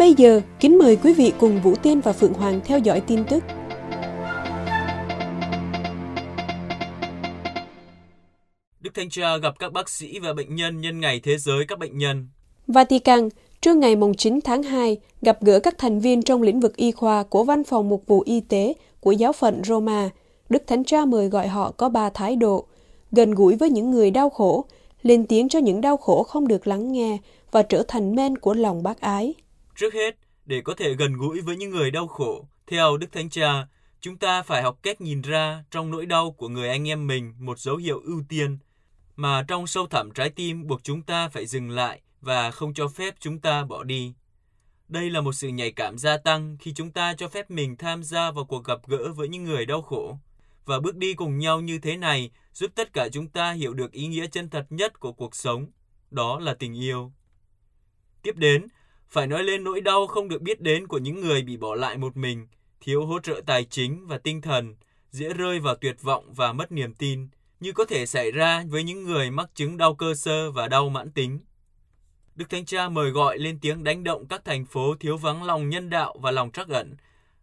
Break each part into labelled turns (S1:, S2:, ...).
S1: Bây giờ, kính mời quý vị cùng Vũ Tiên và Phượng Hoàng theo dõi tin tức.
S2: Đức Thánh Cha gặp các bác sĩ và bệnh nhân nhân ngày Thế giới các bệnh nhân.
S1: Vatican, trưa ngày mùng 9 tháng 2, gặp gỡ các thành viên trong lĩnh vực y khoa của Văn phòng Mục vụ Y tế của giáo phận Roma. Đức Thánh Cha mời gọi họ có ba thái độ, gần gũi với những người đau khổ, lên tiếng cho những đau khổ không được lắng nghe và trở thành men của lòng bác ái.
S2: Trước hết, để có thể gần gũi với những người đau khổ, theo Đức Thánh Cha, chúng ta phải học cách nhìn ra trong nỗi đau của người anh em mình một dấu hiệu ưu tiên, mà trong sâu thẳm trái tim buộc chúng ta phải dừng lại và không cho phép chúng ta bỏ đi. Đây là một sự nhạy cảm gia tăng khi chúng ta cho phép mình tham gia vào cuộc gặp gỡ với những người đau khổ. Và bước đi cùng nhau như thế này giúp tất cả chúng ta hiểu được ý nghĩa chân thật nhất của cuộc sống, đó là tình yêu. Tiếp đến, phải nói lên nỗi đau không được biết đến của những người bị bỏ lại một mình, thiếu hỗ trợ tài chính và tinh thần, dễ rơi vào tuyệt vọng và mất niềm tin, như có thể xảy ra với những người mắc chứng đau cơ sơ và đau mãn tính. Đức Thánh Cha mời gọi lên tiếng đánh động các thành phố thiếu vắng lòng nhân đạo và lòng trắc ẩn.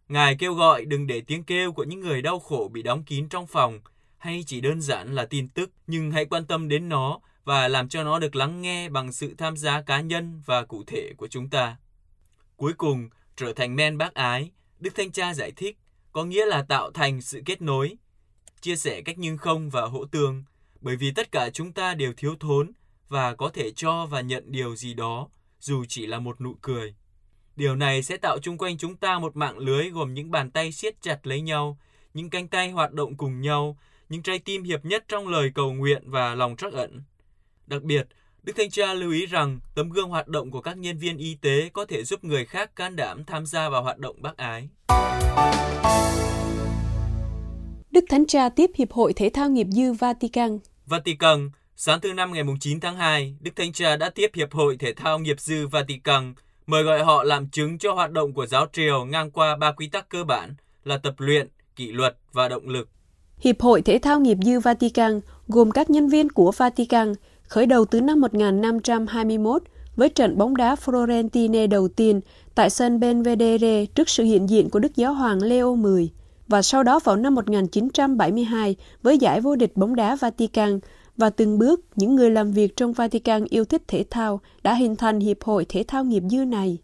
S2: Ngài kêu gọi đừng để tiếng kêu của những người đau khổ bị đóng kín trong phòng, hay chỉ đơn giản là tin tức, nhưng hãy quan tâm đến nó và làm cho nó được lắng nghe bằng sự tham gia cá nhân và cụ thể của chúng ta. Cuối cùng, trở thành men bác ái, Đức Thanh Cha giải thích, có nghĩa là tạo thành sự kết nối, chia sẻ cách nhưng không và hỗ tương, bởi vì tất cả chúng ta đều thiếu thốn và có thể cho và nhận điều gì đó, dù chỉ là một nụ cười. Điều này sẽ tạo chung quanh chúng ta một mạng lưới gồm những bàn tay siết chặt lấy nhau, những cánh tay hoạt động cùng nhau, những trái tim hiệp nhất trong lời cầu nguyện và lòng trắc ẩn. Đặc biệt, Đức Thanh Cha lưu ý rằng tấm gương hoạt động của các nhân viên y tế có thể giúp người khác can đảm tham gia vào hoạt động bác ái.
S1: Đức Thánh Cha tiếp Hiệp hội Thể thao nghiệp dư Vatican.
S2: Vatican, sáng thứ Năm ngày 9 tháng 2, Đức Thánh Cha đã tiếp Hiệp hội Thể thao nghiệp dư Vatican, mời gọi họ làm chứng cho hoạt động của giáo triều ngang qua ba quy tắc cơ bản là tập luyện, kỷ luật và động lực.
S1: Hiệp hội Thể thao nghiệp dư Vatican gồm các nhân viên của Vatican khởi đầu từ năm 1521 với trận bóng đá Florentine đầu tiên tại sân Benvedere trước sự hiện diện của Đức Giáo hoàng Leo X và sau đó vào năm 1972 với giải vô địch bóng đá Vatican và từng bước những người làm việc trong Vatican yêu thích thể thao đã hình thành Hiệp hội Thể thao nghiệp dư này.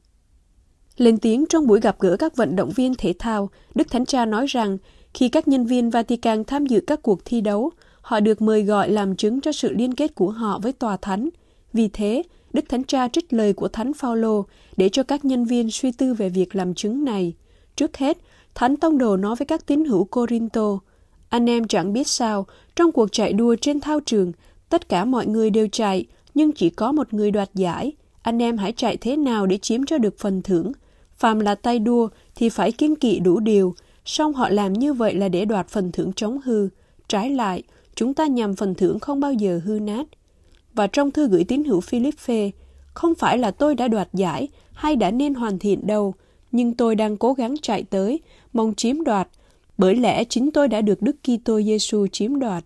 S1: Lên tiếng trong buổi gặp gỡ các vận động viên thể thao, Đức Thánh Cha nói rằng khi các nhân viên Vatican tham dự các cuộc thi đấu, họ được mời gọi làm chứng cho sự liên kết của họ với tòa thánh. Vì thế, Đức Thánh Cha trích lời của Thánh Phaolô để cho các nhân viên suy tư về việc làm chứng này. Trước hết, Thánh Tông Đồ nói với các tín hữu Corinto, anh em chẳng biết sao, trong cuộc chạy đua trên thao trường, tất cả mọi người đều chạy, nhưng chỉ có một người đoạt giải. Anh em hãy chạy thế nào để chiếm cho được phần thưởng. Phàm là tay đua thì phải kiên kỵ đủ điều, song họ làm như vậy là để đoạt phần thưởng chống hư. Trái lại, chúng ta nhằm phần thưởng không bao giờ hư nát. Và trong thư gửi tín hữu Philippe, không phải là tôi đã đoạt giải hay đã nên hoàn thiện đâu, nhưng tôi đang cố gắng chạy tới, mong chiếm đoạt, bởi lẽ chính tôi đã được Đức Kitô Giêsu chiếm đoạt.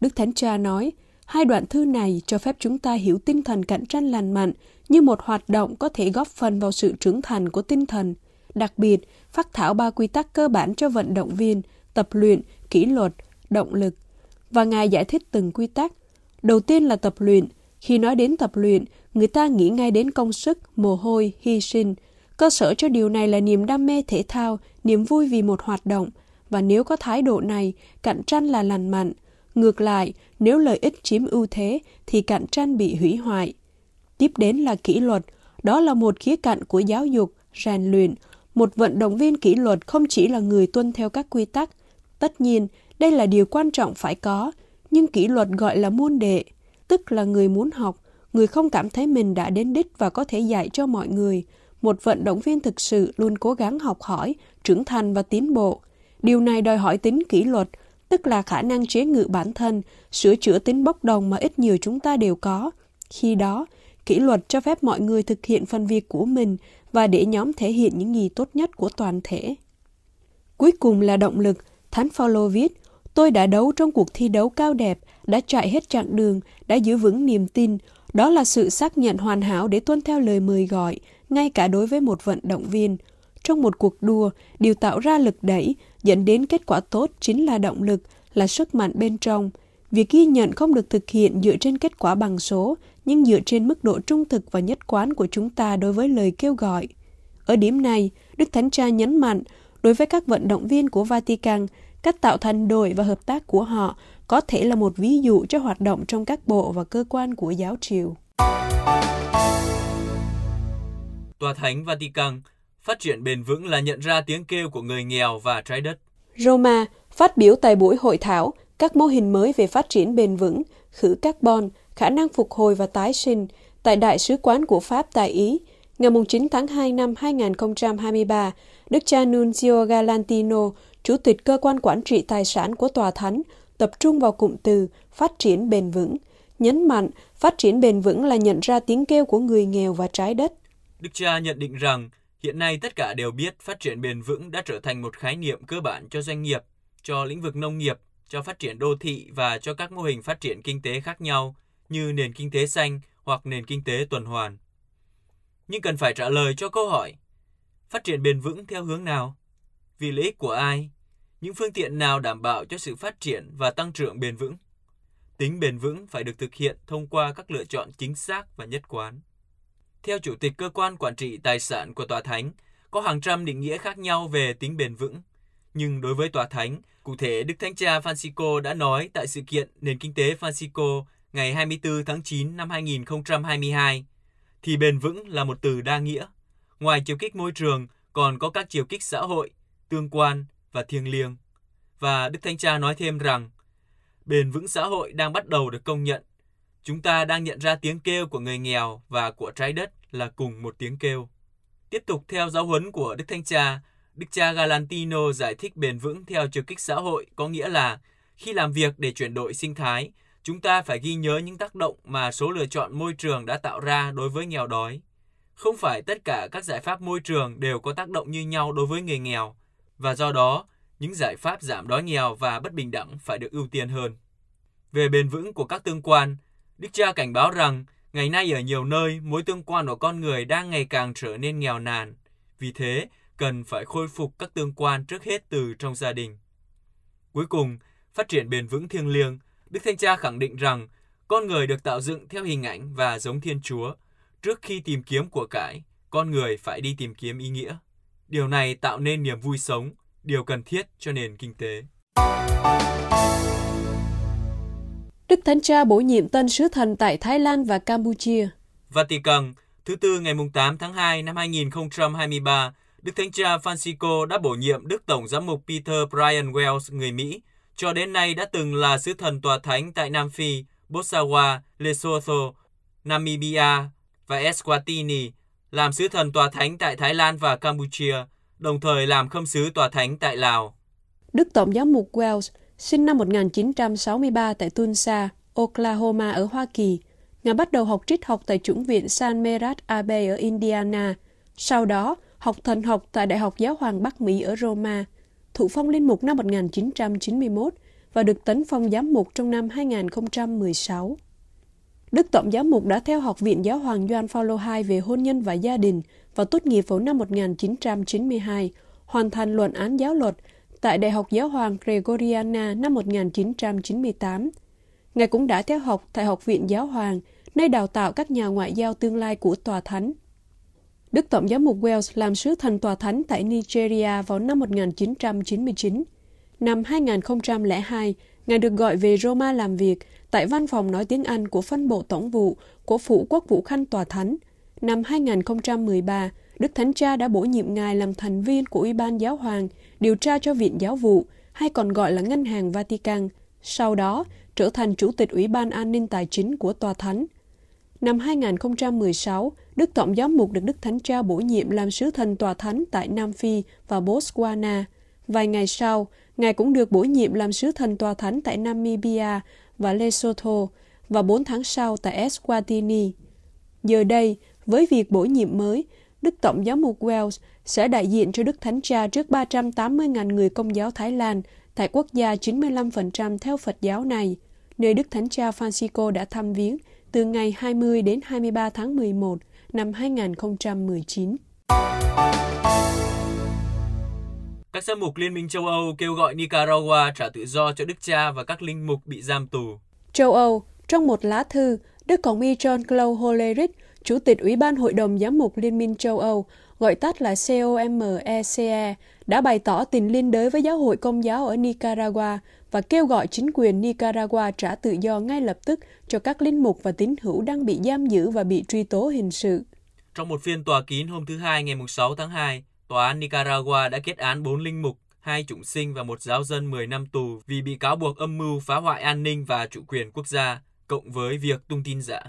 S1: Đức Thánh Cha nói, hai đoạn thư này cho phép chúng ta hiểu tinh thần cạnh tranh lành mạnh như một hoạt động có thể góp phần vào sự trưởng thành của tinh thần. Đặc biệt, phát thảo ba quy tắc cơ bản cho vận động viên, tập luyện, kỷ luật, động lực. Và Ngài giải thích từng quy tắc. Đầu tiên là tập luyện. Khi nói đến tập luyện, người ta nghĩ ngay đến công sức, mồ hôi, hy sinh. Cơ sở cho điều này là niềm đam mê thể thao, niềm vui vì một hoạt động. Và nếu có thái độ này, cạnh tranh là lành mạnh. Ngược lại, nếu lợi ích chiếm ưu thế, thì cạnh tranh bị hủy hoại. Tiếp đến là kỷ luật. Đó là một khía cạnh của giáo dục, rèn luyện. Một vận động viên kỷ luật không chỉ là người tuân theo các quy tắc. Tất nhiên, đây là điều quan trọng phải có, nhưng kỷ luật gọi là môn đệ, tức là người muốn học, người không cảm thấy mình đã đến đích và có thể dạy cho mọi người, một vận động viên thực sự luôn cố gắng học hỏi, trưởng thành và tiến bộ. Điều này đòi hỏi tính kỷ luật, tức là khả năng chế ngự bản thân, sửa chữa tính bốc đồng mà ít nhiều chúng ta đều có. Khi đó, kỷ luật cho phép mọi người thực hiện phần việc của mình và để nhóm thể hiện những gì tốt nhất của toàn thể. Cuối cùng là động lực, Thánh Phaolô viết, tôi đã đấu trong cuộc thi đấu cao đẹp, đã chạy hết chặng đường, đã giữ vững niềm tin. Đó là sự xác nhận hoàn hảo để tuân theo lời mời gọi, ngay cả đối với một vận động viên. Trong một cuộc đua, điều tạo ra lực đẩy, dẫn đến kết quả tốt chính là động lực, là sức mạnh bên trong. Việc ghi nhận không được thực hiện dựa trên kết quả bằng số, nhưng dựa trên mức độ trung thực và nhất quán của chúng ta đối với lời kêu gọi. Ở điểm này, Đức Thánh Cha nhấn mạnh, đối với các vận động viên của Vatican, cách tạo thành đội và hợp tác của họ có thể là một ví dụ cho hoạt động trong các bộ và cơ quan của giáo triều.
S2: Tòa Thánh Vatican phát triển bền vững là nhận ra tiếng kêu của người nghèo và trái đất.
S1: Roma phát biểu tại buổi hội thảo các mô hình mới về phát triển bền vững, khử carbon, khả năng phục hồi và tái sinh tại Đại sứ quán của Pháp tại Ý. Ngày 9 tháng 2 năm 2023, Đức cha Nunzio Galantino, Chủ tịch Cơ quan Quản trị Tài sản của Tòa Thánh, tập trung vào cụm từ phát triển bền vững, nhấn mạnh phát triển bền vững là nhận ra tiếng kêu của người nghèo và trái đất.
S2: Đức cha nhận định rằng hiện nay tất cả đều biết phát triển bền vững đã trở thành một khái niệm cơ bản cho doanh nghiệp, cho lĩnh vực nông nghiệp, cho phát triển đô thị và cho các mô hình phát triển kinh tế khác nhau như nền kinh tế xanh hoặc nền kinh tế tuần hoàn. Nhưng cần phải trả lời cho câu hỏi, phát triển bền vững theo hướng nào? Vì lợi ích của ai? Những phương tiện nào đảm bảo cho sự phát triển và tăng trưởng bền vững? Tính bền vững phải được thực hiện thông qua các lựa chọn chính xác và nhất quán. Theo Chủ tịch Cơ quan Quản trị Tài sản của Tòa Thánh, có hàng trăm định nghĩa khác nhau về tính bền vững. Nhưng đối với Tòa Thánh, cụ thể Đức Thánh Cha Francisco đã nói tại sự kiện Nền Kinh tế Francisco ngày 24 tháng 9 năm 2022, thì bền vững là một từ đa nghĩa. Ngoài chiều kích môi trường, còn có các chiều kích xã hội, tương quan và thiêng liêng. Và Đức Thánh Cha nói thêm rằng, bền vững xã hội đang bắt đầu được công nhận. Chúng ta đang nhận ra tiếng kêu của người nghèo và của trái đất là cùng một tiếng kêu. Tiếp tục theo giáo huấn của Đức Thánh Cha, Đức cha Galantino giải thích bền vững theo chiều kích xã hội có nghĩa là khi làm việc để chuyển đổi sinh thái, chúng ta phải ghi nhớ những tác động mà số lựa chọn môi trường đã tạo ra đối với nghèo đói. Không phải tất cả các giải pháp môi trường đều có tác động như nhau đối với người nghèo, và do đó, những giải pháp giảm đói nghèo và bất bình đẳng phải được ưu tiên hơn. Về bền vững của các tương quan, Đức cha cảnh báo rằng ngày nay ở nhiều nơi mối tương quan của con người đang ngày càng trở nên nghèo nàn. Vì thế, cần phải khôi phục các tương quan trước hết từ trong gia đình. Cuối cùng, phát triển bền vững thiêng liêng, Đức Thanh Cha khẳng định rằng con người được tạo dựng theo hình ảnh và giống Thiên Chúa. Trước khi tìm kiếm của cải, con người phải đi tìm kiếm ý nghĩa. Điều này tạo nên niềm vui sống, điều cần thiết cho nền kinh tế.
S1: Đức Thánh Cha bổ nhiệm tân sứ thần tại Thái Lan và Campuchia.
S2: Vatican, thứ tư ngày 8 tháng 2 năm 2023, Đức Thánh Cha Francisco đã bổ nhiệm Đức Tổng giám mục Peter Brian Wells, người Mỹ, cho đến nay đã từng là sứ thần tòa thánh tại Nam Phi, Botswana, Lesotho, Namibia và Eswatini, làm sứ thần tòa thánh tại Thái Lan và Campuchia, đồng thời làm khâm sứ tòa thánh tại Lào.
S1: Đức Tổng giám mục Wells sinh năm 1963 tại Tulsa, Oklahoma ở Hoa Kỳ. Ngài bắt đầu học triết học tại chủng viện San Merat Abbey ở Indiana. Sau đó, học thần học tại Đại học Giáo hoàng Bắc Mỹ ở Roma, thụ phong linh mục năm 1991 và được tấn phong giám mục trong năm 2016. Đức Tổng giám mục đã theo Học viện Giáo hoàng Doan Paulo II về hôn nhân và gia đình và tốt nghiệp vào năm 1992, hoàn thành luận án giáo luật tại Đại học Giáo hoàng Gregoriana năm 1998. Ngài cũng đã theo học tại Học viện Giáo hoàng, nơi đào tạo các nhà ngoại giao tương lai của Tòa Thánh. Đức Tổng giám mục Wales làm sứ thần tòa thánh tại Nigeria vào năm 1999. Năm 2002, Ngài được gọi về Roma làm việc tại văn phòng nói tiếng Anh của phân bộ tổng vụ của Phủ Quốc vụ Khanh Tòa Thánh. Năm 2013, Đức Thánh Cha đã bổ nhiệm Ngài làm thành viên của Ủy ban Giáo hoàng điều tra cho Viện Giáo vụ, hay còn gọi là Ngân hàng Vatican, sau đó trở thành Chủ tịch Ủy ban An ninh Tài chính của Tòa Thánh. Năm 2016, Đức Tổng giám mục được Đức Thánh Cha bổ nhiệm làm sứ thần tòa thánh tại Nam Phi và Botswana. Vài ngày sau, Ngài cũng được bổ nhiệm làm sứ thần tòa thánh tại Namibia và Lesotho và 4 tháng sau tại Eswatini. Giờ đây, với việc bổ nhiệm mới, Đức Tổng giám mục Wales sẽ đại diện cho Đức Thánh Cha trước 380.000 người công giáo Thái Lan tại quốc gia 95% theo Phật giáo này, nơi Đức Thánh Cha Francisco đã thăm viếng từ ngày 20 đến 23 tháng 11 năm 2019.
S2: Các giám mục Liên minh châu Âu kêu gọi Nicaragua trả tự do cho Đức Cha và các linh mục bị giam tù.
S1: Châu Âu, trong một lá thư, Đức Cộng y John Claude Hollerich, Chủ tịch Ủy ban Hội đồng Giám mục Liên minh châu Âu, gọi tắt là COMECE, e, đã bày tỏ tình liên đới với giáo hội công giáo ở Nicaragua và kêu gọi chính quyền Nicaragua trả tự do ngay lập tức cho các linh mục và tín hữu đang bị giam giữ và bị truy tố hình sự.
S2: Trong một phiên tòa kín hôm thứ Hai ngày 6 tháng 2, Tòa án Nicaragua đã kết án 4 linh mục, hai chủng sinh và một giáo dân 10 năm tù vì bị cáo buộc âm mưu phá hoại an ninh và chủ quyền quốc gia, cộng với việc tung tin giả.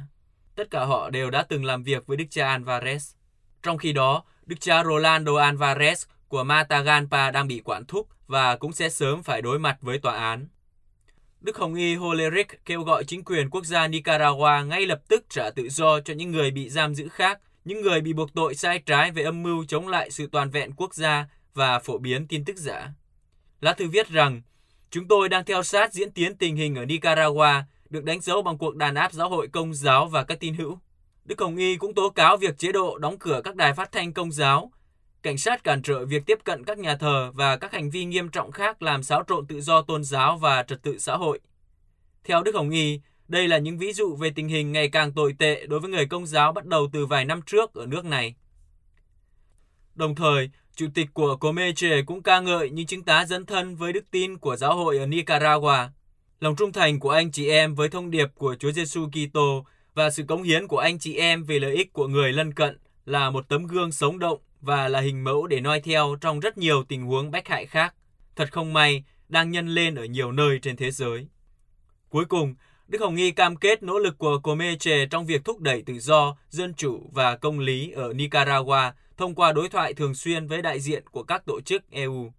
S2: Tất cả họ đều đã từng làm việc với Đức cha Alvarez. Trong khi đó, Đức cha Rolando Alvarez của Matagalpa đang bị quản thúc và cũng sẽ sớm phải đối mặt với tòa án. Đức Hồng Y Holeric kêu gọi chính quyền quốc gia Nicaragua ngay lập tức trả tự do cho những người bị giam giữ khác những người bị buộc tội sai trái về âm mưu chống lại sự toàn vẹn quốc gia và phổ biến tin tức giả. Lá thư viết rằng, chúng tôi đang theo sát diễn tiến tình hình ở Nicaragua, được đánh dấu bằng cuộc đàn áp giáo hội công giáo và các tin hữu. Đức Hồng Y cũng tố cáo việc chế độ đóng cửa các đài phát thanh công giáo, cảnh sát cản trở việc tiếp cận các nhà thờ và các hành vi nghiêm trọng khác làm xáo trộn tự do tôn giáo và trật tự xã hội. Theo Đức Hồng Y, đây là những ví dụ về tình hình ngày càng tồi tệ đối với người công giáo bắt đầu từ vài năm trước ở nước này. Đồng thời, Chủ tịch của Comeche cũng ca ngợi những chứng tá dẫn thân với đức tin của giáo hội ở Nicaragua. Lòng trung thành của anh chị em với thông điệp của Chúa Giêsu Kitô và sự cống hiến của anh chị em về lợi ích của người lân cận là một tấm gương sống động và là hình mẫu để noi theo trong rất nhiều tình huống bách hại khác. Thật không may, đang nhân lên ở nhiều nơi trên thế giới. Cuối cùng, Đức Hồng Nghi cam kết nỗ lực của Comeche trong việc thúc đẩy tự do, dân chủ và công lý ở Nicaragua thông qua đối thoại thường xuyên với đại diện của các tổ chức EU.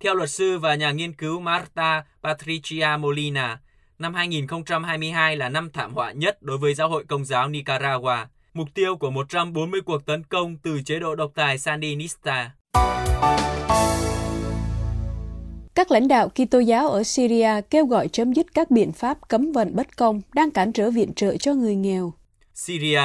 S2: Theo luật sư và nhà nghiên cứu Marta Patricia Molina, năm 2022 là năm thảm họa nhất đối với giáo hội công giáo Nicaragua, mục tiêu của 140 cuộc tấn công từ chế độ độc tài Sandinista.
S1: Các lãnh đạo Kitô giáo ở Syria kêu gọi chấm dứt các biện pháp cấm vận bất công đang cản trở viện trợ cho người nghèo.
S2: Syria,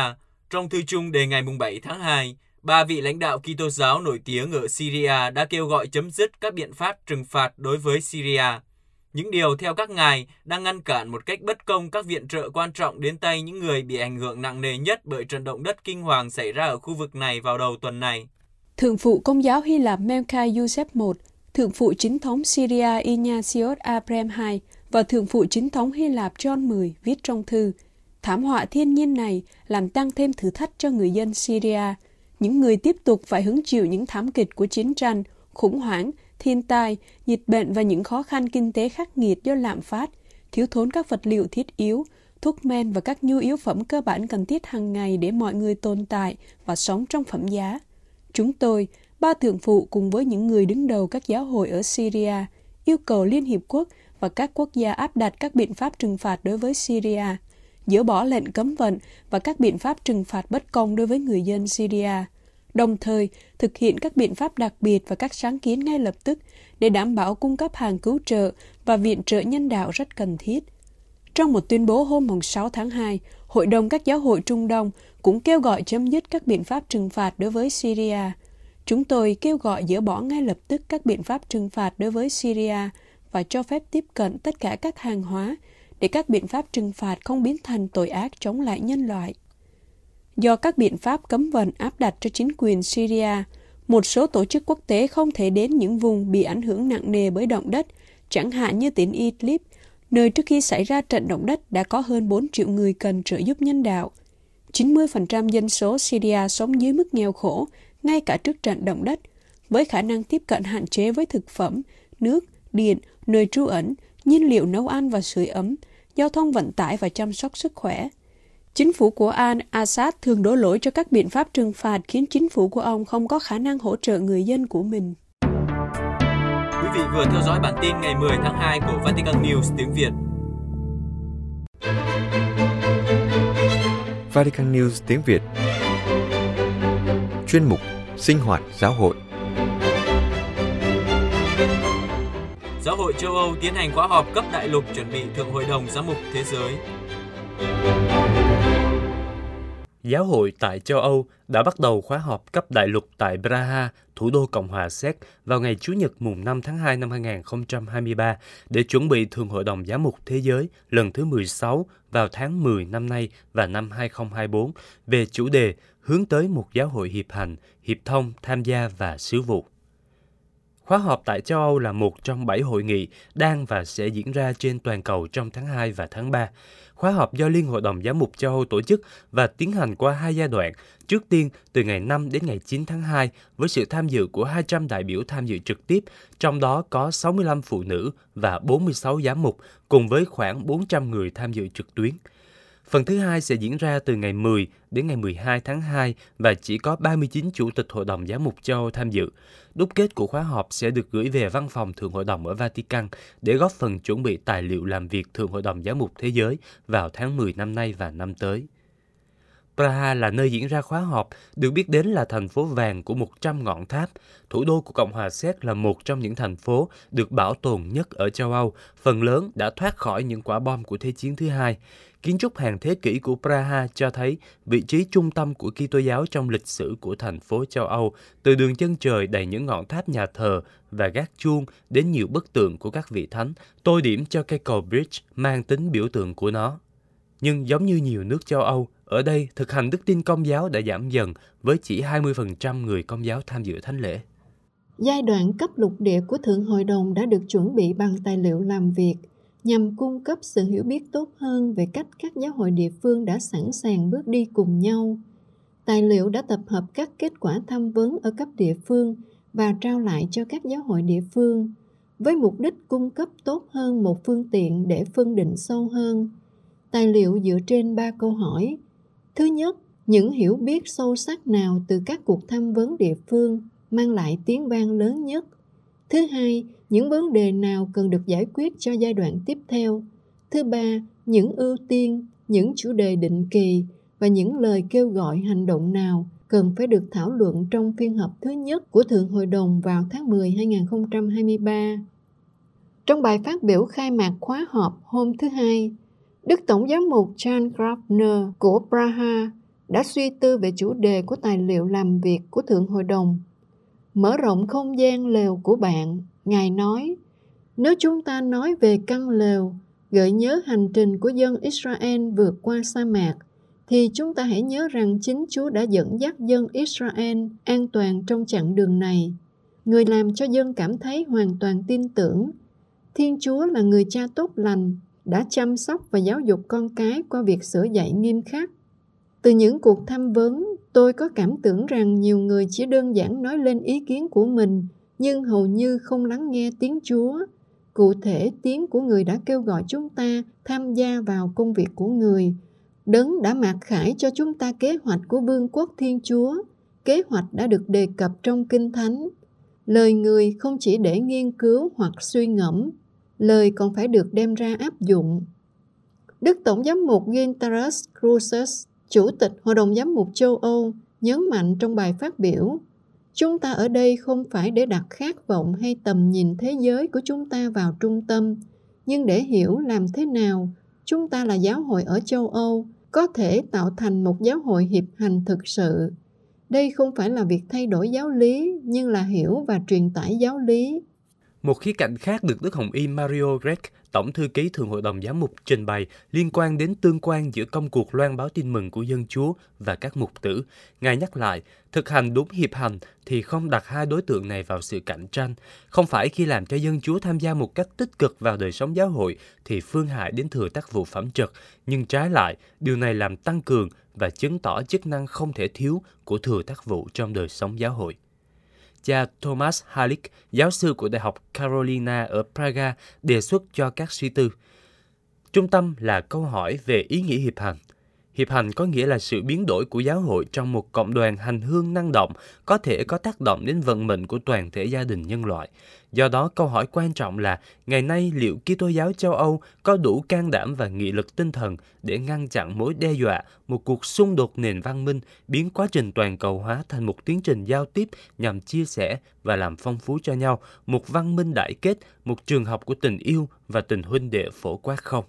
S2: trong thư chung đề ngày 7 tháng 2, ba vị lãnh đạo Kitô giáo nổi tiếng ở Syria đã kêu gọi chấm dứt các biện pháp trừng phạt đối với Syria. Những điều theo các ngài đang ngăn cản một cách bất công các viện trợ quan trọng đến tay những người bị ảnh hưởng nặng nề nhất bởi trận động đất kinh hoàng xảy ra ở khu vực này vào đầu tuần này.
S1: Thượng phụ Công giáo Hy Lạp Melkai Yusef I Thượng phụ chính thống Syria Ignatius Abraham II và Thượng phụ chính thống Hy Lạp John X viết trong thư, thảm họa thiên nhiên này làm tăng thêm thử thách cho người dân Syria. Những người tiếp tục phải hứng chịu những thảm kịch của chiến tranh, khủng hoảng, thiên tai, dịch bệnh và những khó khăn kinh tế khắc nghiệt do lạm phát, thiếu thốn các vật liệu thiết yếu, thuốc men và các nhu yếu phẩm cơ bản cần thiết hàng ngày để mọi người tồn tại và sống trong phẩm giá. Chúng tôi, ba thượng phụ cùng với những người đứng đầu các giáo hội ở Syria yêu cầu Liên Hiệp Quốc và các quốc gia áp đặt các biện pháp trừng phạt đối với Syria, dỡ bỏ lệnh cấm vận và các biện pháp trừng phạt bất công đối với người dân Syria, đồng thời thực hiện các biện pháp đặc biệt và các sáng kiến ngay lập tức để đảm bảo cung cấp hàng cứu trợ và viện trợ nhân đạo rất cần thiết. Trong một tuyên bố hôm 6 tháng 2, Hội đồng các giáo hội Trung Đông cũng kêu gọi chấm dứt các biện pháp trừng phạt đối với Syria – Chúng tôi kêu gọi dỡ bỏ ngay lập tức các biện pháp trừng phạt đối với Syria và cho phép tiếp cận tất cả các hàng hóa để các biện pháp trừng phạt không biến thành tội ác chống lại nhân loại. Do các biện pháp cấm vận áp đặt cho chính quyền Syria, một số tổ chức quốc tế không thể đến những vùng bị ảnh hưởng nặng nề bởi động đất, chẳng hạn như tỉnh Idlib, nơi trước khi xảy ra trận động đất đã có hơn 4 triệu người cần trợ giúp nhân đạo. 90% dân số Syria sống dưới mức nghèo khổ ngay cả trước trận động đất, với khả năng tiếp cận hạn chế với thực phẩm, nước, điện, nơi trú ẩn, nhiên liệu nấu ăn và sưởi ấm, giao thông vận tải và chăm sóc sức khỏe. Chính phủ của al-Assad thường đổ lỗi cho các biện pháp trừng phạt khiến chính phủ của ông không có khả năng hỗ trợ người dân của mình.
S2: Quý vị vừa theo dõi bản tin ngày 10 tháng 2 của Vatican News tiếng Việt.
S3: Vatican News tiếng Việt Chuyên mục Sinh hoạt giáo hội
S2: Giáo hội châu Âu tiến hành khóa họp cấp đại lục chuẩn bị Thượng Hội đồng Giám mục Thế giới.
S4: Giáo hội tại châu Âu đã bắt đầu khóa họp cấp đại lục tại Praha, thủ đô Cộng hòa Séc, vào ngày Chủ nhật mùng 5 tháng 2 năm 2023 để chuẩn bị Thường Hội đồng Giám mục Thế giới lần thứ 16 vào tháng 10 năm nay và năm 2024 về chủ đề hướng tới một giáo hội hiệp hành, hiệp thông, tham gia và sứ vụ. Khóa họp tại châu Âu là một trong bảy hội nghị đang và sẽ diễn ra trên toàn cầu trong tháng 2 và tháng 3. Khóa họp do Liên Hội đồng Giám mục châu Âu tổ chức và tiến hành qua hai giai đoạn, trước tiên từ ngày 5 đến ngày 9 tháng 2 với sự tham dự của 200 đại biểu tham dự trực tiếp, trong đó có 65 phụ nữ và 46 giám mục, cùng với khoảng 400 người tham dự trực tuyến. Phần thứ hai sẽ diễn ra từ ngày 10 đến ngày 12 tháng 2 và chỉ có 39 chủ tịch Hội đồng Giám mục châu Âu tham dự. Đúc kết của khóa họp sẽ được gửi về văn phòng Thượng Hội đồng ở Vatican để góp phần chuẩn bị tài liệu làm việc Thượng Hội đồng Giám mục Thế giới vào tháng 10 năm nay và năm tới. Praha là nơi diễn ra khóa họp, được biết đến là thành phố vàng của 100 ngọn tháp. Thủ đô của Cộng hòa Séc là một trong những thành phố được bảo tồn nhất ở châu Âu, phần lớn đã thoát khỏi những quả bom của Thế chiến thứ hai. Kiến trúc hàng thế kỷ của Praha cho thấy vị trí trung tâm của Kitô giáo trong lịch sử của thành phố châu Âu, từ đường chân trời đầy những ngọn tháp nhà thờ và gác chuông đến nhiều bức tượng của các vị thánh, tô điểm cho cây cầu bridge mang tính biểu tượng của nó. Nhưng giống như nhiều nước châu Âu, ở đây thực hành đức tin công giáo đã giảm dần với chỉ 20% người công giáo tham dự thánh lễ.
S5: Giai đoạn cấp lục địa của Thượng Hội đồng đã được chuẩn bị bằng tài liệu làm việc – nhằm cung cấp sự hiểu biết tốt hơn về cách các giáo hội địa phương đã sẵn sàng bước đi cùng nhau. Tài liệu đã tập hợp các kết quả tham vấn ở cấp địa phương và trao lại cho các giáo hội địa phương với mục đích cung cấp tốt hơn một phương tiện để phân định sâu hơn. Tài liệu dựa trên ba câu hỏi. Thứ nhất, những hiểu biết sâu sắc nào từ các cuộc tham vấn địa phương mang lại tiếng vang lớn nhất Thứ hai, những vấn đề nào cần được giải quyết cho giai đoạn tiếp theo. Thứ ba, những ưu tiên, những chủ đề định kỳ và những lời kêu gọi hành động nào cần phải được thảo luận trong phiên họp thứ nhất của Thượng Hội đồng vào tháng 10 2023. Trong bài phát biểu khai mạc khóa họp hôm thứ Hai, Đức Tổng giám mục John Grafner của Praha đã suy tư về chủ đề của tài liệu làm việc của Thượng Hội đồng mở rộng không gian lều của bạn, ngài nói, nếu chúng ta nói về căn lều, gợi nhớ hành trình của dân israel vượt qua sa mạc, thì chúng ta hãy nhớ rằng chính chúa đã dẫn dắt dân israel an toàn trong chặng đường này. Người làm cho dân cảm thấy hoàn toàn tin tưởng. Thiên chúa là người cha tốt lành, đã chăm sóc và giáo dục con cái qua việc sửa dạy nghiêm khắc từ những cuộc tham vấn, tôi có cảm tưởng rằng nhiều người chỉ đơn giản nói lên ý kiến của mình, nhưng hầu như không lắng nghe tiếng chúa. Cụ thể, tiếng của người đã kêu gọi chúng ta tham gia vào công việc của người. Đấng đã mặc khải cho chúng ta kế hoạch của vương quốc thiên chúa. Kế hoạch đã được đề cập trong kinh thánh. Lời người không chỉ để nghiên cứu hoặc suy ngẫm, lời còn phải được đem ra áp dụng. Đức tổng giám mục gintaras cruces Chủ tịch Hội đồng Giám mục châu Âu nhấn mạnh trong bài phát biểu, chúng ta ở đây không phải để đặt khát vọng hay tầm nhìn thế giới của chúng ta vào trung tâm, nhưng để hiểu làm thế nào chúng ta là giáo hội ở châu âu có thể tạo thành một giáo hội hiệp hành thực sự. Đây không phải là việc thay đổi giáo lý, nhưng là hiểu và truyền tải giáo lý
S4: một khía cạnh khác được Đức Hồng Y Mario Grech, Tổng thư ký Thường hội đồng giám mục trình bày liên quan đến tương quan giữa công cuộc loan báo tin mừng của dân Chúa và các mục tử. Ngài nhắc lại, thực hành đúng hiệp hành thì không đặt hai đối tượng này vào sự cạnh tranh. Không phải khi làm cho dân Chúa tham gia một cách tích cực vào đời sống giáo hội thì phương hại đến thừa tác vụ phẩm trật, nhưng trái lại, điều này làm tăng cường và chứng tỏ chức năng không thể thiếu của thừa tác vụ trong đời sống giáo hội cha Thomas Halik, giáo sư của Đại học Carolina ở Praga, đề xuất cho các suy tư. Trung tâm là câu hỏi về ý nghĩa hiệp hành. Hiệp hành có nghĩa là sự biến đổi của giáo hội trong một cộng đoàn hành hương năng động có thể có tác động đến vận mệnh của toàn thể gia đình nhân loại. Do đó, câu hỏi quan trọng là ngày nay liệu Kitô giáo châu Âu có đủ can đảm và nghị lực tinh thần để ngăn chặn mối đe dọa một cuộc xung đột nền văn minh biến quá trình toàn cầu hóa thành một tiến trình giao tiếp nhằm chia sẻ và làm phong phú cho nhau một văn minh đại kết, một trường học của tình yêu và tình huynh đệ phổ quát không?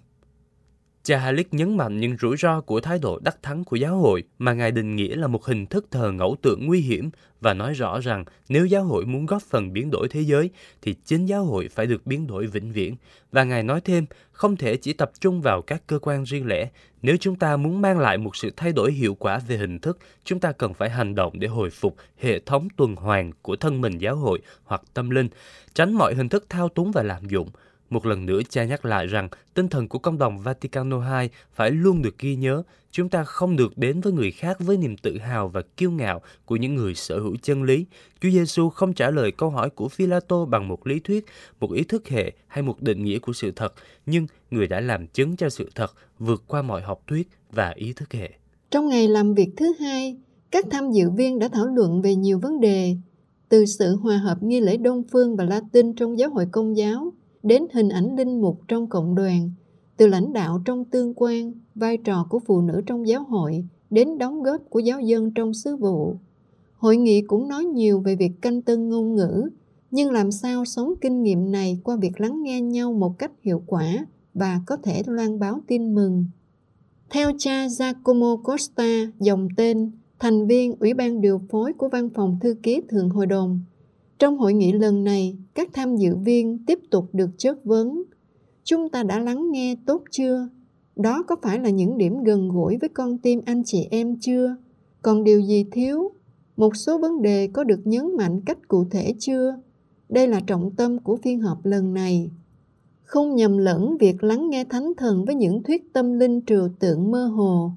S4: Cha Halik nhấn mạnh những rủi ro của thái độ đắc thắng của giáo hội mà Ngài định nghĩa là một hình thức thờ ngẫu tượng nguy hiểm và nói rõ rằng nếu giáo hội muốn góp phần biến đổi thế giới thì chính giáo hội phải được biến đổi vĩnh viễn. Và Ngài nói thêm, không thể chỉ tập trung vào các cơ quan riêng lẻ. Nếu chúng ta muốn mang lại một sự thay đổi hiệu quả về hình thức, chúng ta cần phải hành động để hồi phục hệ thống tuần hoàn của thân mình giáo hội hoặc tâm linh, tránh mọi hình thức thao túng và lạm dụng. Một lần nữa cha nhắc lại rằng tinh thần của công đồng Vaticano II phải luôn được ghi nhớ. Chúng ta không được đến với người khác với niềm tự hào và kiêu ngạo của những người sở hữu chân lý. Chúa Giêsu không trả lời câu hỏi của Phi-la-tô bằng một lý thuyết, một ý thức hệ hay một định nghĩa của sự thật, nhưng người đã làm chứng cho sự thật vượt qua mọi học thuyết và ý thức hệ.
S5: Trong ngày làm việc thứ hai, các tham dự viên đã thảo luận về nhiều vấn đề, từ sự hòa hợp nghi lễ Đông phương và Latin trong giáo hội công giáo đến hình ảnh linh mục trong cộng đoàn, từ lãnh đạo trong tương quan, vai trò của phụ nữ trong giáo hội, đến đóng góp của giáo dân trong sứ vụ. Hội nghị cũng nói nhiều về việc canh tân ngôn ngữ, nhưng làm sao sống kinh nghiệm này qua việc lắng nghe nhau một cách hiệu quả và có thể loan báo tin mừng. Theo cha Giacomo Costa, dòng tên, thành viên Ủy ban điều phối của Văn phòng Thư ký Thượng Hội đồng, trong hội nghị lần này, các tham dự viên tiếp tục được chất vấn. Chúng ta đã lắng nghe tốt chưa? Đó có phải là những điểm gần gũi với con tim anh chị em chưa? Còn điều gì thiếu? Một số vấn đề có được nhấn mạnh cách cụ thể chưa? Đây là trọng tâm của phiên họp lần này. Không nhầm lẫn việc lắng nghe thánh thần với những thuyết tâm linh trừu tượng mơ hồ.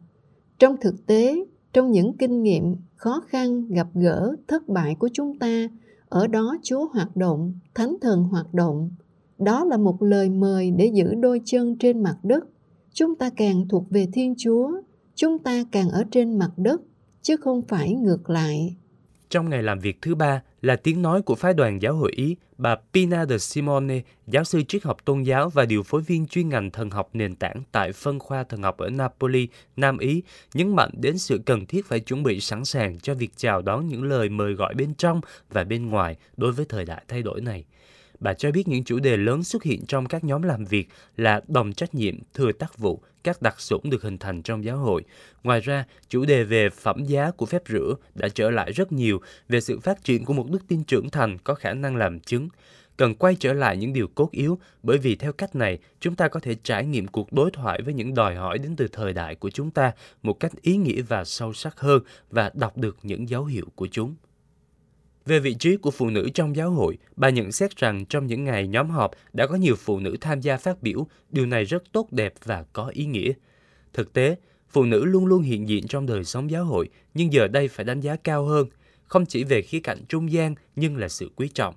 S5: Trong thực tế, trong những kinh nghiệm, khó khăn, gặp gỡ, thất bại của chúng ta – ở đó Chúa hoạt động, Thánh Thần hoạt động. Đó là một lời mời để giữ đôi chân trên mặt đất. Chúng ta càng thuộc về Thiên Chúa, chúng ta càng ở trên mặt đất, chứ không phải ngược lại.
S4: Trong ngày làm việc thứ ba là tiếng nói của phái đoàn giáo hội Ý, bà Pina de Simone, giáo sư triết học tôn giáo và điều phối viên chuyên ngành thần học nền tảng tại phân khoa thần học ở Napoli, Nam Ý, nhấn mạnh đến sự cần thiết phải chuẩn bị sẵn sàng cho việc chào đón những lời mời gọi bên trong và bên ngoài đối với thời đại thay đổi này. Bà cho biết những chủ đề lớn xuất hiện trong các nhóm làm việc là đồng trách nhiệm, thừa tác vụ, các đặc sủng được hình thành trong giáo hội. Ngoài ra, chủ đề về phẩm giá của phép rửa đã trở lại rất nhiều về sự phát triển của một đức tin trưởng thành có khả năng làm chứng. Cần quay trở lại những điều cốt yếu bởi vì theo cách này, chúng ta có thể trải nghiệm cuộc đối thoại với những đòi hỏi đến từ thời đại của chúng ta một cách ý nghĩa và sâu sắc hơn và đọc được những dấu hiệu của chúng. Về vị trí của phụ nữ trong giáo hội, bà nhận xét rằng trong những ngày nhóm họp đã có nhiều phụ nữ tham gia phát biểu, điều này rất tốt đẹp và có ý nghĩa. Thực tế, phụ nữ luôn luôn hiện diện trong đời sống giáo hội, nhưng giờ đây phải đánh giá cao hơn, không chỉ về khía cạnh trung gian nhưng là sự quý trọng.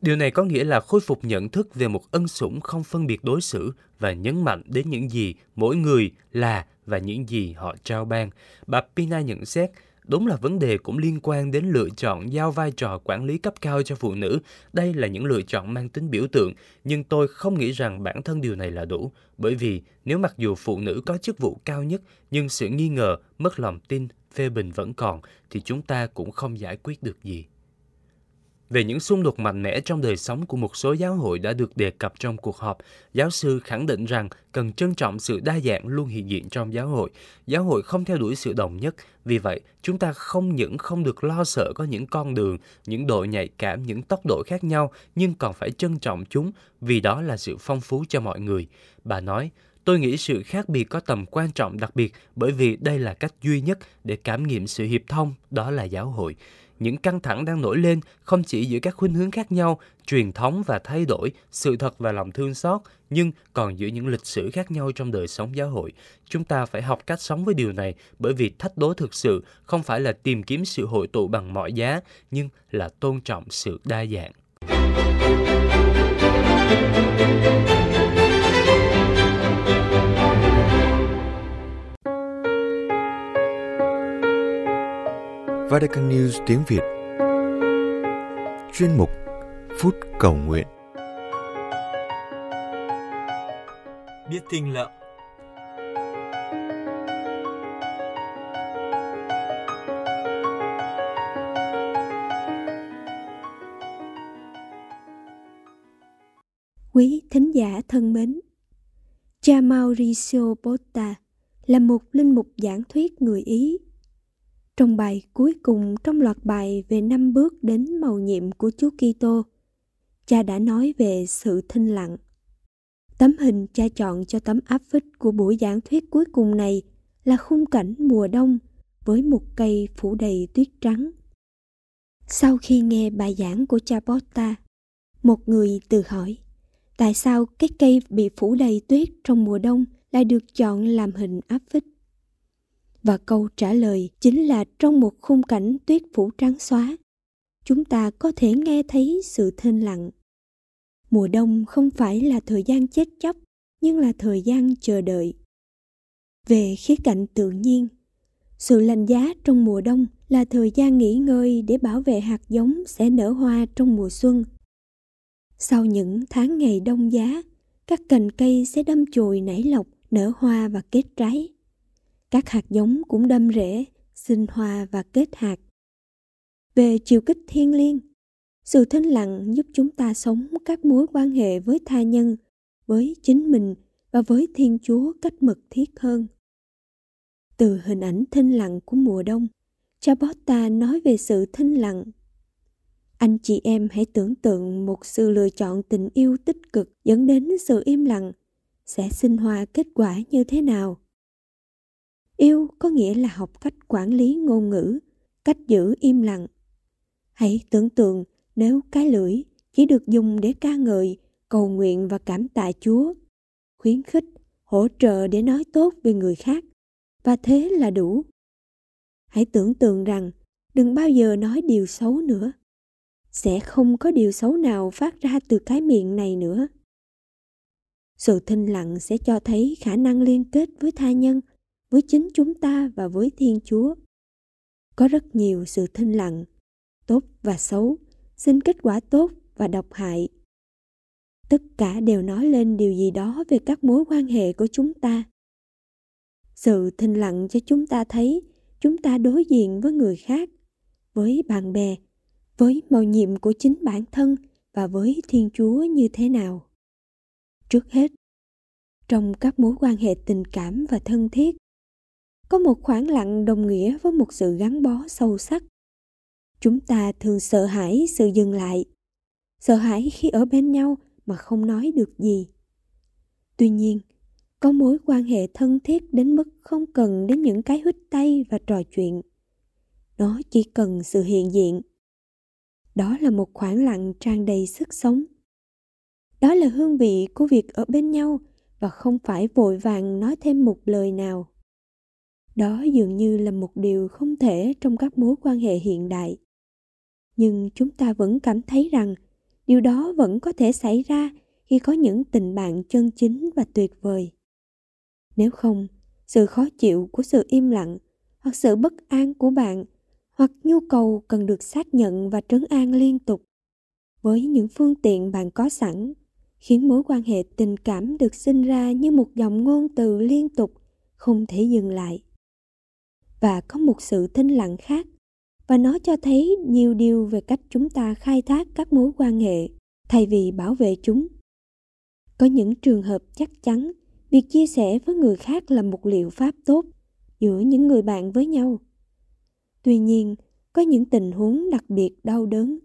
S4: Điều này có nghĩa là khôi phục nhận thức về một ân sủng không phân biệt đối xử và nhấn mạnh đến những gì mỗi người là và những gì họ trao ban. Bà Pina nhận xét, Đúng là vấn đề cũng liên quan đến lựa chọn giao vai trò quản lý cấp cao cho phụ nữ. Đây là những lựa chọn mang tính biểu tượng, nhưng tôi không nghĩ rằng bản thân điều này là đủ. Bởi vì nếu mặc dù phụ nữ có chức vụ cao nhất, nhưng sự nghi ngờ, mất lòng tin, phê bình vẫn còn, thì chúng ta cũng không giải quyết được gì về những xung đột mạnh mẽ trong đời sống của một số giáo hội đã được đề cập trong cuộc họp, giáo sư khẳng định rằng cần trân trọng sự đa dạng luôn hiện diện trong giáo hội. Giáo hội không theo đuổi sự đồng nhất, vì vậy chúng ta không những không được lo sợ có những con đường, những độ nhạy cảm, những tốc độ khác nhau, nhưng còn phải trân trọng chúng vì đó là sự phong phú cho mọi người. Bà nói, Tôi nghĩ sự khác biệt có tầm quan trọng đặc biệt bởi vì đây là cách duy nhất để cảm nghiệm sự hiệp thông, đó là giáo hội những căng thẳng đang nổi lên không chỉ giữa các khuynh hướng khác nhau, truyền thống và thay đổi, sự thật và lòng thương xót, nhưng còn giữa những lịch sử khác nhau trong đời sống giáo hội. Chúng ta phải học cách sống với điều này bởi vì thách đố thực sự không phải là tìm kiếm sự hội tụ bằng mọi giá, nhưng là tôn trọng sự đa dạng.
S3: Vatican News tiếng Việt Chuyên mục Phút Cầu Nguyện
S2: Biết thinh lặng
S6: Quý thính giả thân mến, cha Mauricio Botta là một linh mục giảng thuyết người Ý. Trong bài cuối cùng trong loạt bài về năm bước đến màu nhiệm của Chúa Kitô, cha đã nói về sự thinh lặng. Tấm hình cha chọn cho tấm áp phích của buổi giảng thuyết cuối cùng này là khung cảnh mùa đông với một cây phủ đầy tuyết trắng. Sau khi nghe bài giảng của cha Botta, một người tự hỏi tại sao cái cây bị phủ đầy tuyết trong mùa đông lại được chọn làm hình áp phích. Và câu trả lời chính là trong một khung cảnh tuyết phủ trắng xóa, chúng ta có thể nghe thấy sự thênh lặng. Mùa đông không phải là thời gian chết chóc, nhưng là thời gian chờ đợi. Về khía cạnh tự nhiên, sự lạnh giá trong mùa đông là thời gian nghỉ ngơi để bảo vệ hạt giống sẽ nở hoa trong mùa xuân. Sau những tháng ngày đông giá, các cành cây sẽ đâm chồi nảy lọc, nở hoa và kết trái. Các hạt giống cũng đâm rễ, sinh hoa và kết hạt. Về chiều kích thiên liêng, sự thinh lặng giúp chúng ta sống các mối quan hệ với tha nhân, với chính mình và với Thiên Chúa cách mật thiết hơn. Từ hình ảnh thinh lặng của mùa đông, chabotta nói về sự thinh lặng. Anh chị em hãy tưởng tượng một sự lựa chọn tình yêu tích cực dẫn đến sự im lặng sẽ sinh hoa kết quả như thế nào. Yêu có nghĩa là học cách quản lý ngôn ngữ, cách giữ im lặng. Hãy tưởng tượng nếu cái lưỡi chỉ được dùng để ca ngợi, cầu nguyện và cảm tạ Chúa, khuyến khích, hỗ trợ để nói tốt về người khác, và thế là đủ. Hãy tưởng tượng rằng đừng bao giờ nói điều xấu nữa. Sẽ không có điều xấu nào phát ra từ cái miệng này nữa. Sự thinh lặng sẽ cho thấy khả năng liên kết với tha nhân, với chính chúng ta và với Thiên Chúa. Có rất nhiều sự thinh lặng, tốt và xấu, xin kết quả tốt và độc hại. Tất cả đều nói lên điều gì đó về các mối quan hệ của chúng ta. Sự thinh lặng cho chúng ta thấy chúng ta đối diện với người khác, với bạn bè, với mầu nhiệm của chính bản thân và với Thiên Chúa như thế nào. Trước hết, trong các mối quan hệ tình cảm và thân thiết, có một khoảng lặng đồng nghĩa với một sự gắn bó sâu sắc. Chúng ta thường sợ hãi sự dừng lại, sợ hãi khi ở bên nhau mà không nói được gì. Tuy nhiên, có mối quan hệ thân thiết đến mức không cần đến những cái hít tay và trò chuyện. Nó chỉ cần sự hiện diện. Đó là một khoảng lặng tràn đầy sức sống. Đó là hương vị của việc ở bên nhau và không phải vội vàng nói thêm một lời nào đó dường như là một điều không thể trong các mối quan hệ hiện đại. Nhưng chúng ta vẫn cảm thấy rằng điều đó vẫn có thể xảy ra khi có những tình bạn chân chính và tuyệt vời. Nếu không, sự khó chịu của sự im lặng hoặc sự bất an của bạn hoặc nhu cầu cần được xác nhận và trấn an liên tục với những phương tiện bạn có sẵn khiến mối quan hệ tình cảm được sinh ra như một dòng ngôn từ liên tục, không thể dừng lại và có một sự thinh lặng khác, và nó cho thấy nhiều điều về cách chúng ta khai thác các mối quan hệ thay vì bảo vệ chúng. Có những trường hợp chắc chắn, việc chia sẻ với người khác là một liệu pháp tốt giữa những người bạn với nhau. Tuy nhiên, có những tình huống đặc biệt đau đớn.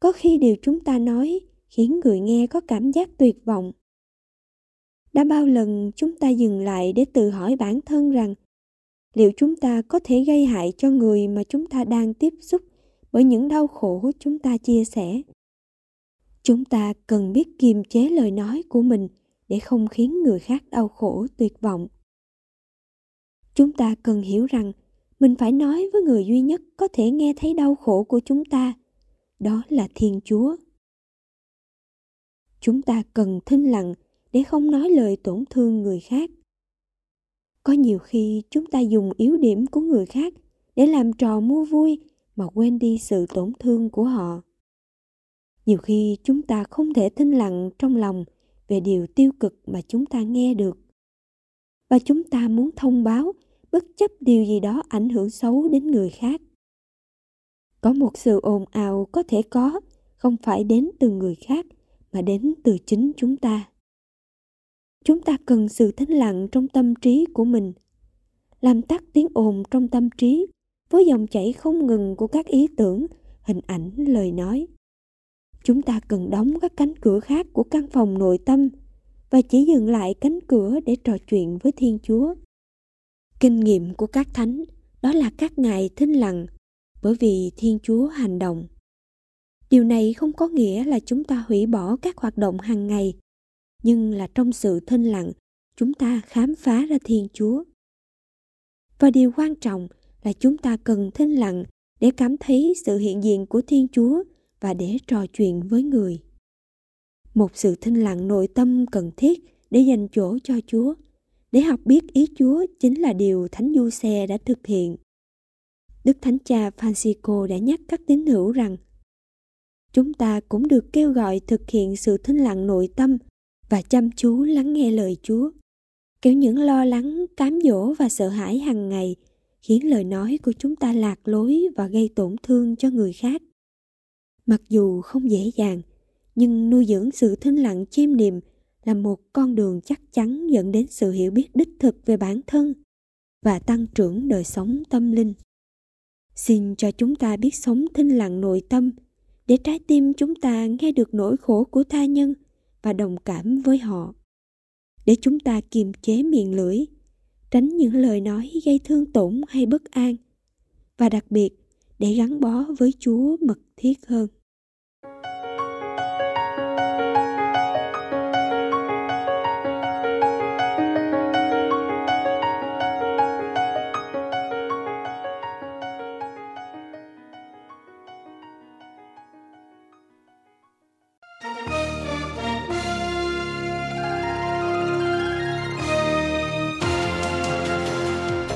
S6: Có khi điều chúng ta nói khiến người nghe có cảm giác tuyệt vọng. Đã bao lần chúng ta dừng lại để tự hỏi bản thân rằng liệu chúng ta có thể gây hại cho người mà chúng ta đang tiếp xúc bởi những đau khổ chúng ta chia sẻ? Chúng ta cần biết kiềm chế lời nói của mình để không khiến người khác đau khổ, tuyệt vọng. Chúng ta cần hiểu rằng mình phải nói với người duy nhất có thể nghe thấy đau khổ của chúng ta, đó là thiên chúa. Chúng ta cần thinh lặng để không nói lời tổn thương người khác có nhiều khi chúng ta dùng yếu điểm của người khác để làm trò mua vui mà quên đi sự tổn thương của họ. Nhiều khi chúng ta không thể thinh lặng trong lòng về điều tiêu cực mà chúng ta nghe được. Và chúng ta muốn thông báo bất chấp điều gì đó ảnh hưởng xấu đến người khác. Có một sự ồn ào có thể có, không phải đến từ người khác, mà đến từ chính chúng ta. Chúng ta cần sự thinh lặng trong tâm trí của mình, làm tắt tiếng ồn trong tâm trí với dòng chảy không ngừng của các ý tưởng, hình ảnh, lời nói. Chúng ta cần đóng các cánh cửa khác của căn phòng nội tâm và chỉ dừng lại cánh cửa để trò chuyện với Thiên Chúa. Kinh nghiệm của các thánh đó là các ngài thinh lặng bởi vì Thiên Chúa hành động. Điều này không có nghĩa là chúng ta hủy bỏ các hoạt động hàng ngày, nhưng là trong sự thinh lặng, chúng ta khám phá ra Thiên Chúa. Và điều quan trọng là chúng ta cần thinh lặng để cảm thấy sự hiện diện của Thiên Chúa và để trò chuyện với người. Một sự thinh lặng nội tâm cần thiết để dành chỗ cho Chúa, để học biết ý Chúa chính là điều Thánh Du Xe đã thực hiện. Đức Thánh Cha Francisco đã nhắc các tín hữu rằng chúng ta cũng được kêu gọi thực hiện sự thinh lặng nội tâm và chăm chú lắng nghe lời Chúa. Kiểu những lo lắng, cám dỗ và sợ hãi hàng ngày khiến lời nói của chúng ta lạc lối và gây tổn thương cho người khác. Mặc dù không dễ dàng, nhưng nuôi dưỡng sự thinh lặng chiêm niệm là một con đường chắc chắn dẫn đến sự hiểu biết đích thực về bản thân và tăng trưởng đời sống tâm linh. Xin cho chúng ta biết sống thinh lặng nội tâm để trái tim chúng ta nghe được nỗi khổ của tha nhân và đồng cảm với họ. Để chúng ta kiềm chế miệng lưỡi, tránh những lời nói gây thương tổn hay bất an và đặc biệt để gắn bó với Chúa mật thiết hơn.